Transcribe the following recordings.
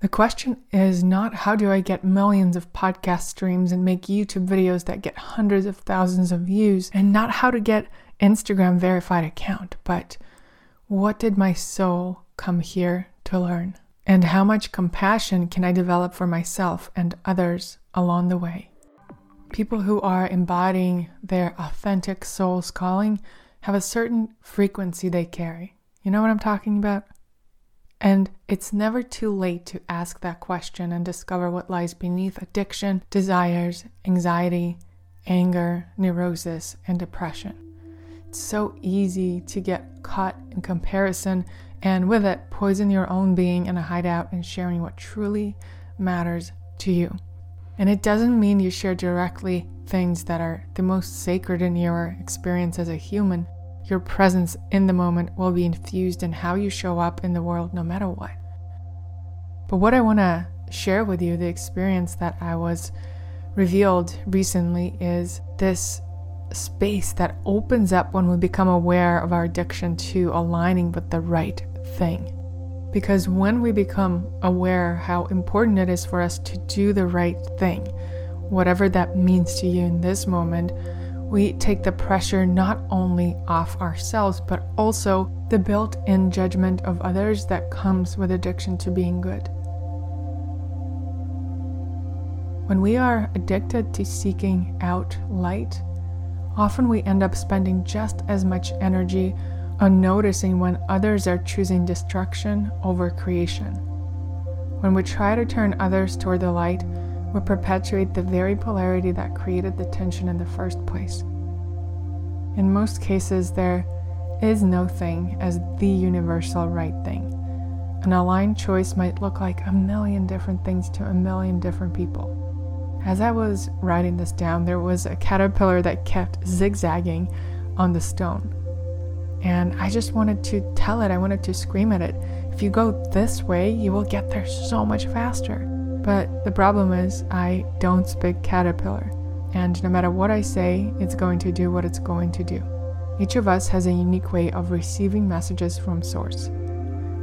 The question is not how do I get millions of podcast streams and make YouTube videos that get hundreds of thousands of views, and not how to get Instagram verified account, but what did my soul come here to learn? And how much compassion can I develop for myself and others along the way? People who are embodying their authentic soul's calling have a certain frequency they carry. You know what I'm talking about? And it's never too late to ask that question and discover what lies beneath addiction, desires, anxiety, anger, neurosis, and depression. It's so easy to get caught in comparison and with it, poison your own being in a hideout and sharing what truly matters to you. And it doesn't mean you share directly things that are the most sacred in your experience as a human. Your presence in the moment will be infused in how you show up in the world no matter what. But what I want to share with you, the experience that I was revealed recently, is this space that opens up when we become aware of our addiction to aligning with the right thing. Because when we become aware how important it is for us to do the right thing, whatever that means to you in this moment, we take the pressure not only off ourselves, but also the built in judgment of others that comes with addiction to being good. When we are addicted to seeking out light, often we end up spending just as much energy on noticing when others are choosing destruction over creation. When we try to turn others toward the light, we perpetuate the very polarity that created the tension in the first place. In most cases, there is no thing as the universal right thing. An aligned choice might look like a million different things to a million different people. As I was writing this down, there was a caterpillar that kept zigzagging on the stone. And I just wanted to tell it, I wanted to scream at it. If you go this way, you will get there so much faster. But the problem is, I don't speak caterpillar. And no matter what I say, it's going to do what it's going to do. Each of us has a unique way of receiving messages from Source.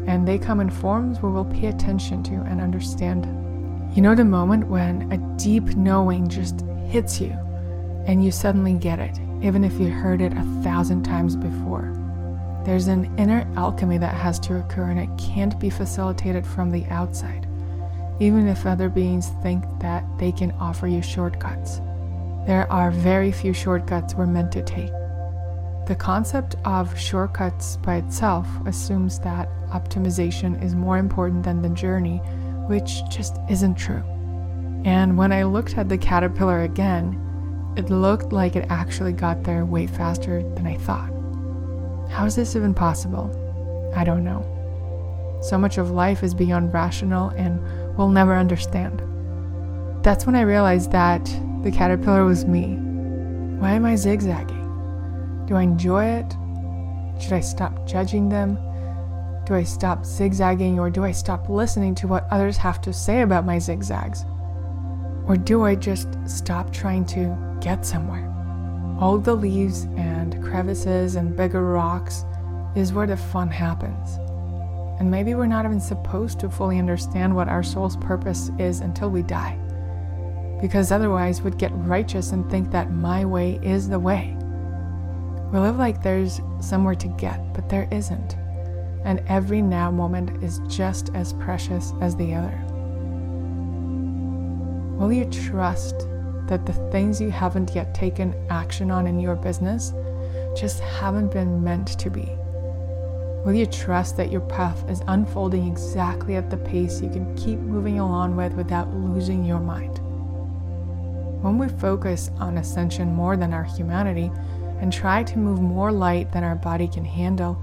And they come in forms we will pay attention to and understand. You know, the moment when a deep knowing just hits you and you suddenly get it, even if you heard it a thousand times before. There's an inner alchemy that has to occur and it can't be facilitated from the outside, even if other beings think that they can offer you shortcuts. There are very few shortcuts we're meant to take. The concept of shortcuts by itself assumes that optimization is more important than the journey, which just isn't true. And when I looked at the caterpillar again, it looked like it actually got there way faster than I thought. How is this even possible? I don't know. So much of life is beyond rational and we'll never understand. That's when I realized that the caterpillar was me. Why am I zigzagging? Do I enjoy it? Should I stop judging them? Do I stop zigzagging or do I stop listening to what others have to say about my zigzags? Or do I just stop trying to get somewhere? All the leaves and crevices and bigger rocks is where the fun happens. And maybe we're not even supposed to fully understand what our soul's purpose is until we die. Because otherwise, we'd get righteous and think that my way is the way. We live like there's somewhere to get, but there isn't. And every now moment is just as precious as the other. Will you trust that the things you haven't yet taken action on in your business just haven't been meant to be? Will you trust that your path is unfolding exactly at the pace you can keep moving along with without losing your mind? When we focus on ascension more than our humanity and try to move more light than our body can handle,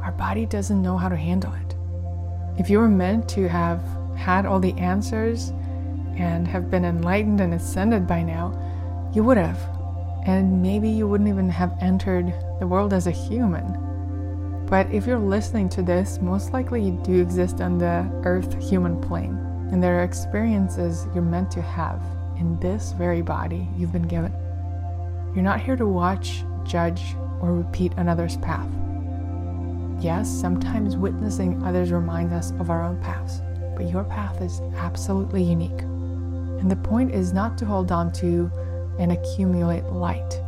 our body doesn't know how to handle it. If you were meant to have had all the answers and have been enlightened and ascended by now, you would have. And maybe you wouldn't even have entered the world as a human. But if you're listening to this, most likely you do exist on the earth human plane. And there are experiences you're meant to have in this very body you've been given. You're not here to watch, judge, or repeat another's path. Yes, sometimes witnessing others reminds us of our own paths but your path is absolutely unique. And the point is not to hold on to and accumulate light,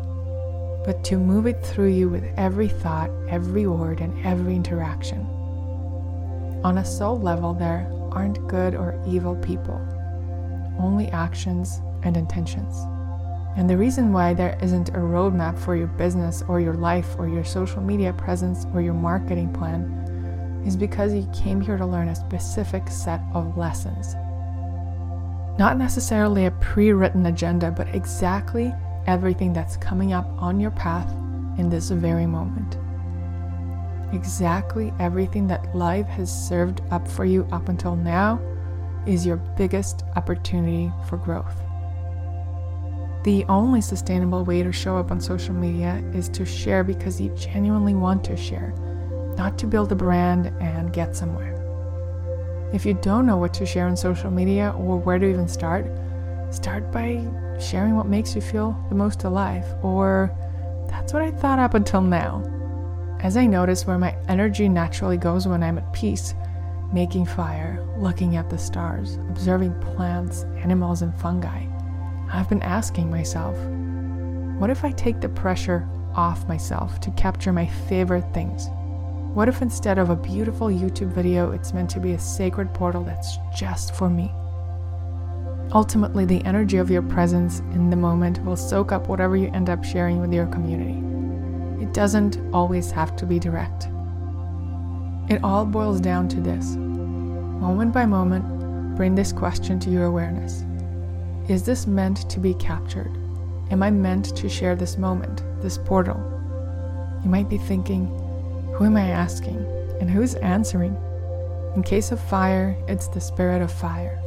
but to move it through you with every thought, every word, and every interaction. On a soul level, there aren't good or evil people, only actions and intentions. And the reason why there isn't a roadmap for your business or your life or your social media presence or your marketing plan is because you came here to learn a specific set of lessons. Not necessarily a pre written agenda, but exactly everything that's coming up on your path in this very moment. Exactly everything that life has served up for you up until now is your biggest opportunity for growth. The only sustainable way to show up on social media is to share because you genuinely want to share, not to build a brand and get somewhere. If you don't know what to share on social media or where to even start, start by sharing what makes you feel the most alive, or that's what I thought up until now. As I notice where my energy naturally goes when I'm at peace, making fire, looking at the stars, observing plants, animals, and fungi, I've been asking myself, what if I take the pressure off myself to capture my favorite things? What if instead of a beautiful YouTube video, it's meant to be a sacred portal that's just for me? Ultimately, the energy of your presence in the moment will soak up whatever you end up sharing with your community. It doesn't always have to be direct. It all boils down to this moment by moment, bring this question to your awareness Is this meant to be captured? Am I meant to share this moment, this portal? You might be thinking, Who am I asking? And who's answering? In case of fire, it's the spirit of fire.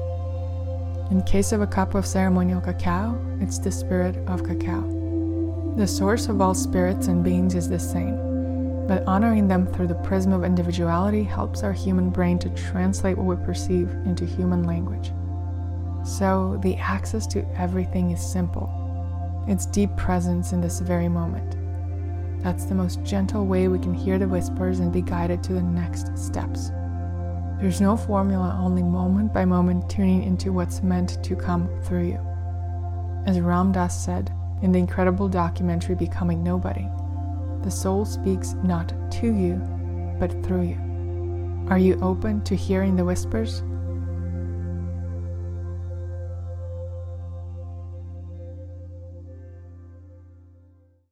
In case of a cup of ceremonial cacao, it's the spirit of cacao. The source of all spirits and beings is the same, but honoring them through the prism of individuality helps our human brain to translate what we perceive into human language. So, the access to everything is simple. It's deep presence in this very moment. That's the most gentle way we can hear the whispers and be guided to the next steps. There's no formula, only moment by moment tuning into what's meant to come through you. As Ram Dass said in the incredible documentary Becoming Nobody, the soul speaks not to you, but through you. Are you open to hearing the whispers?